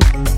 Thank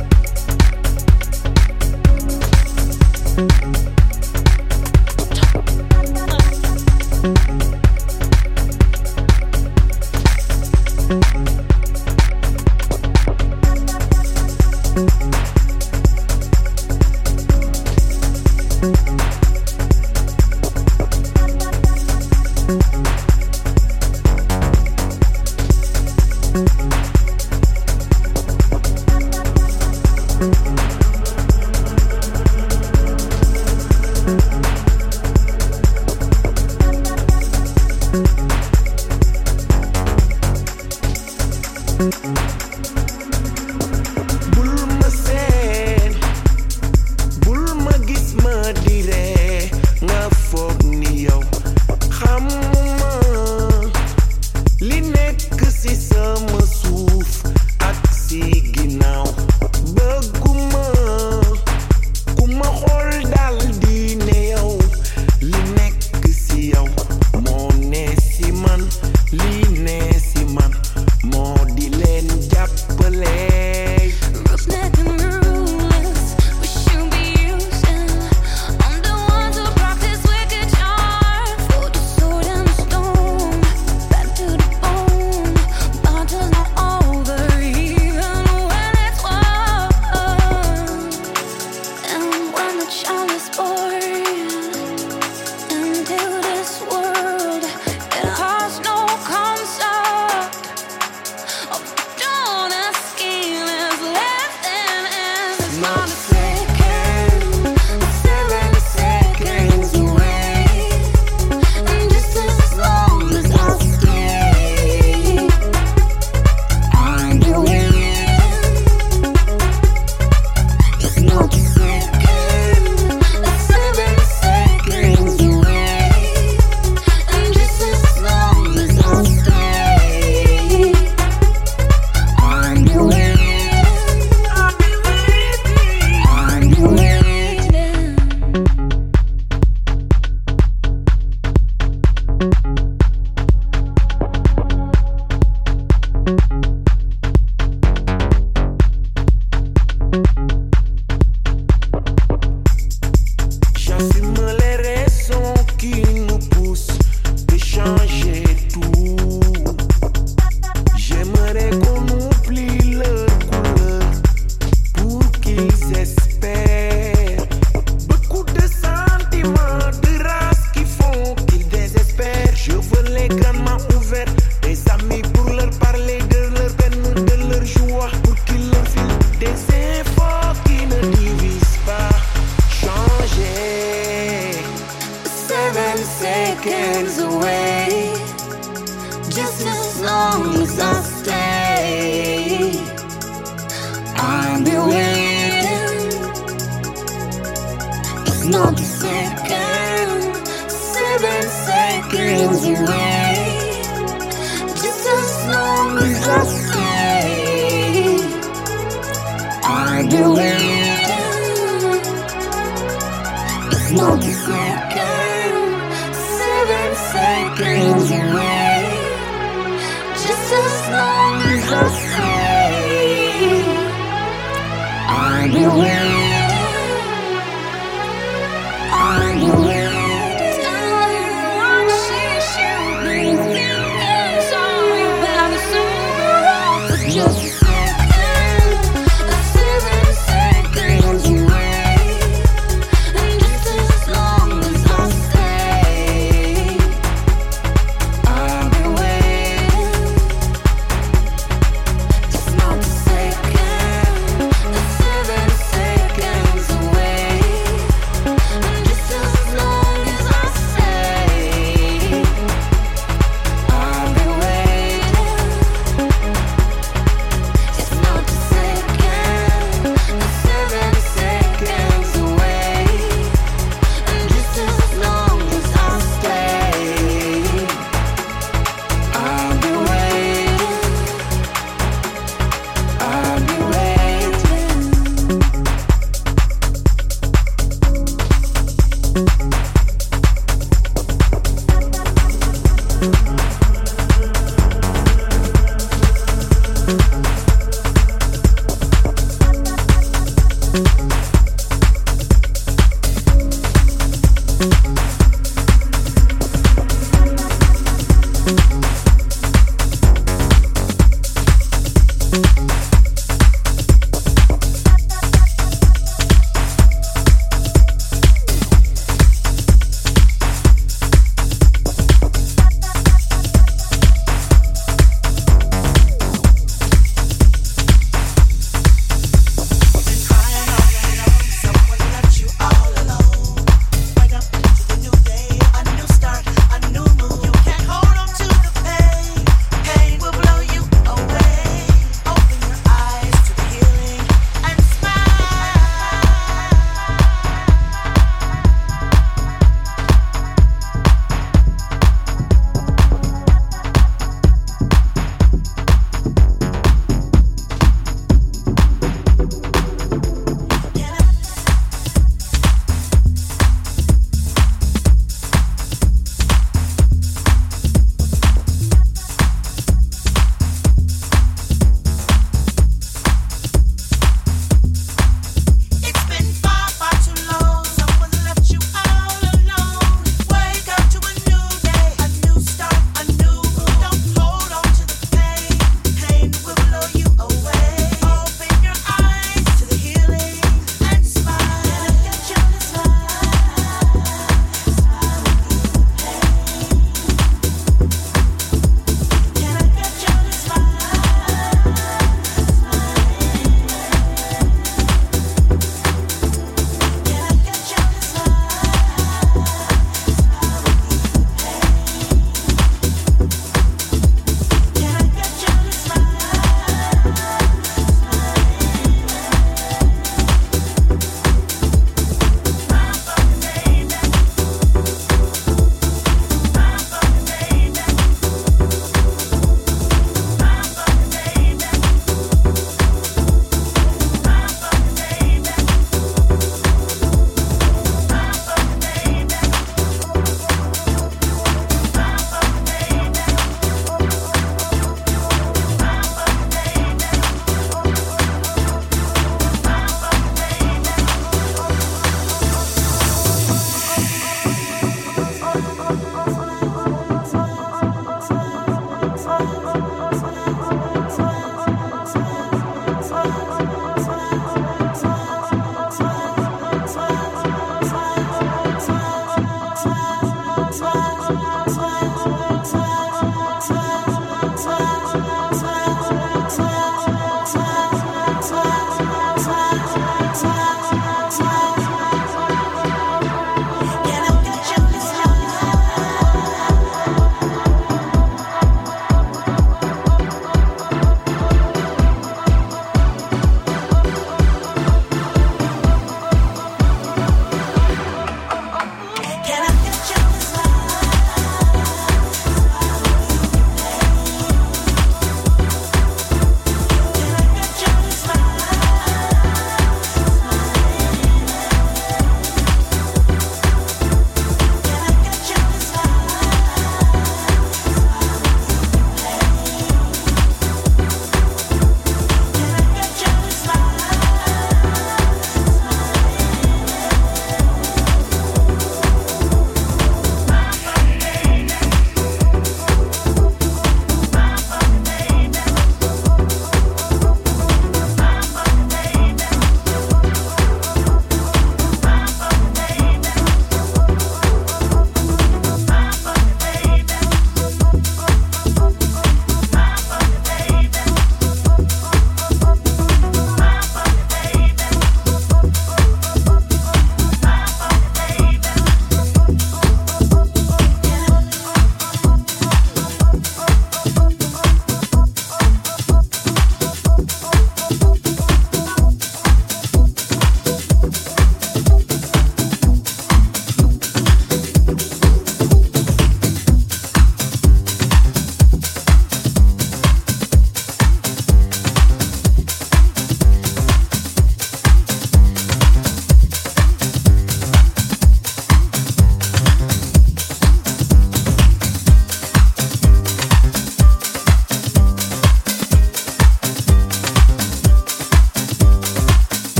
90 seconds, 7 seconds away. Just as long as I say, I'll be waiting.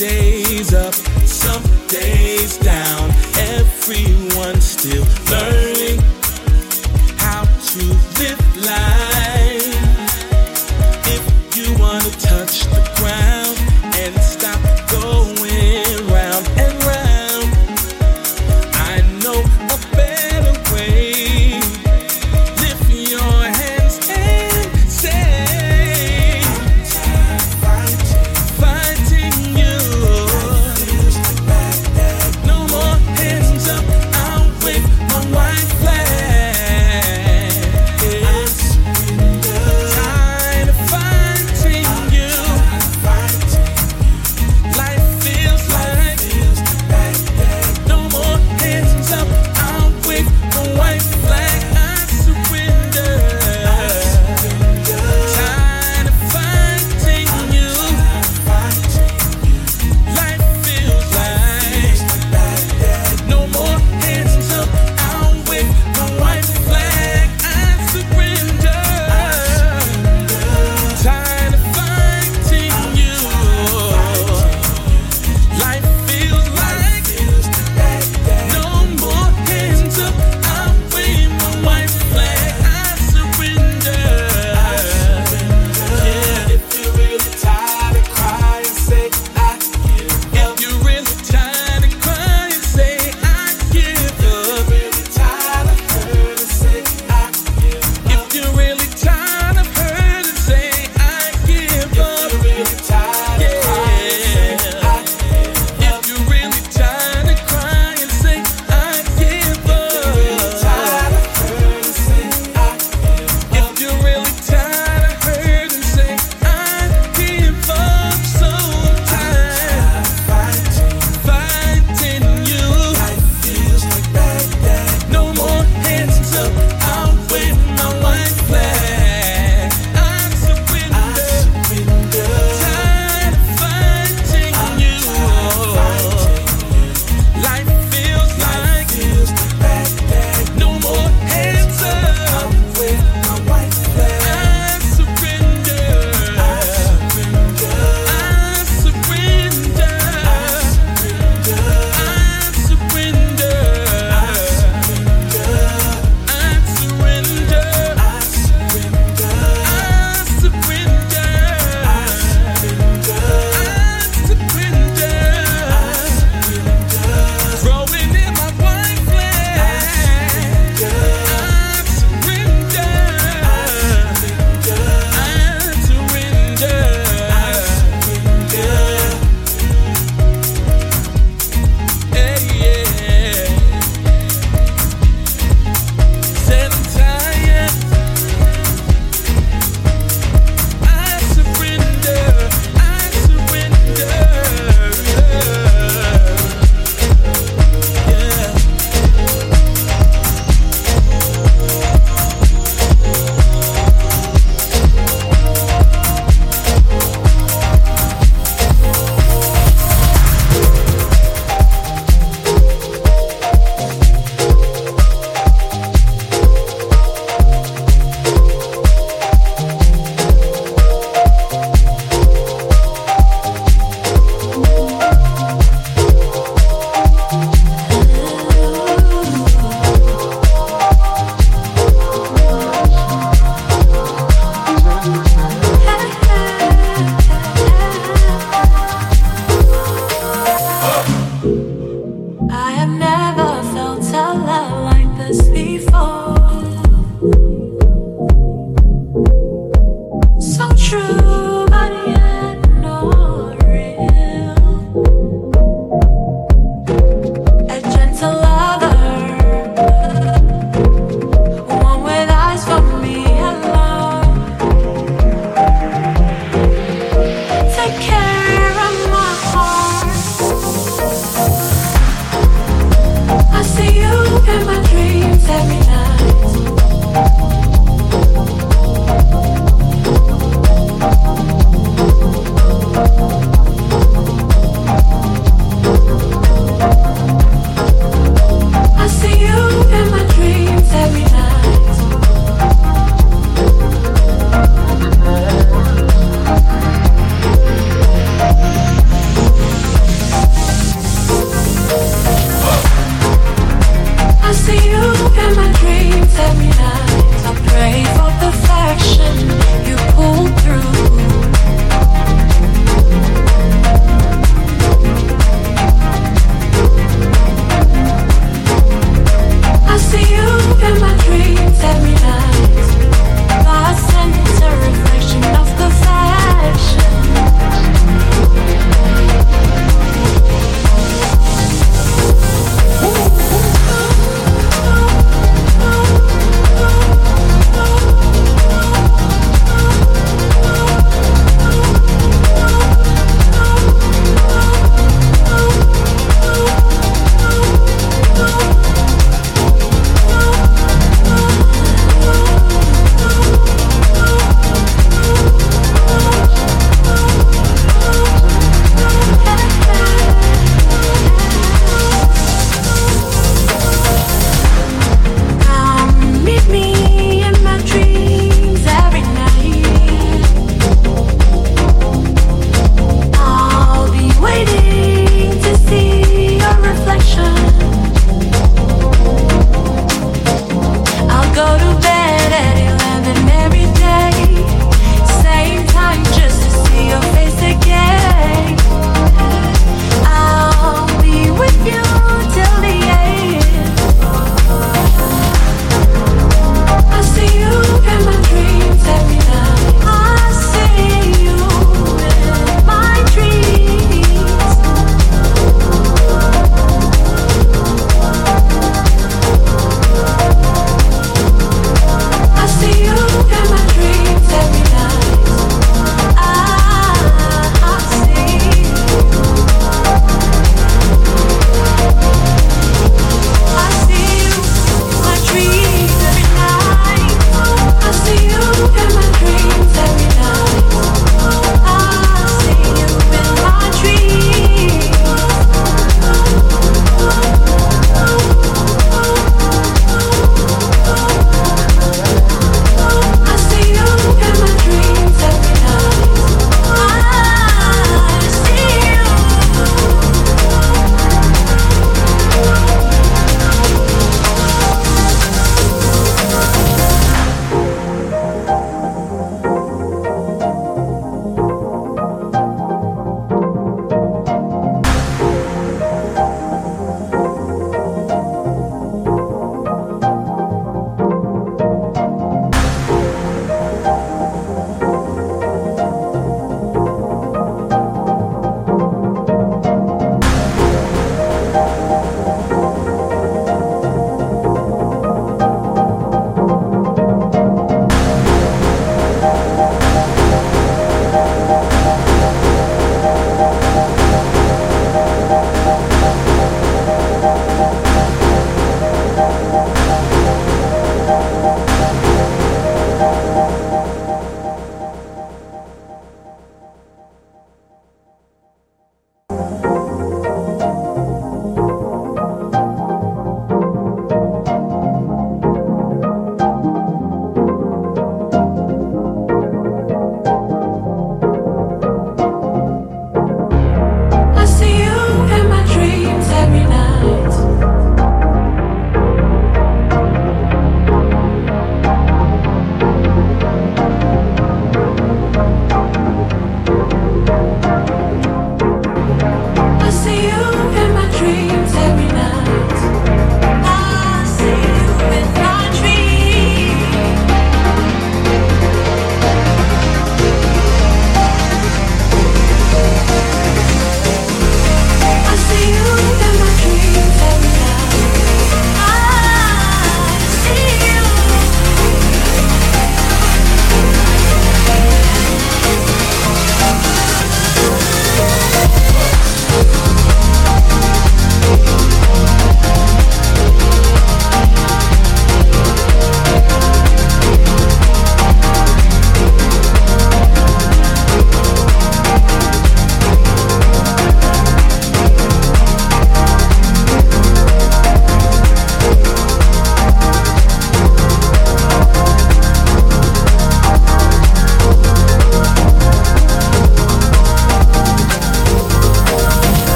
day.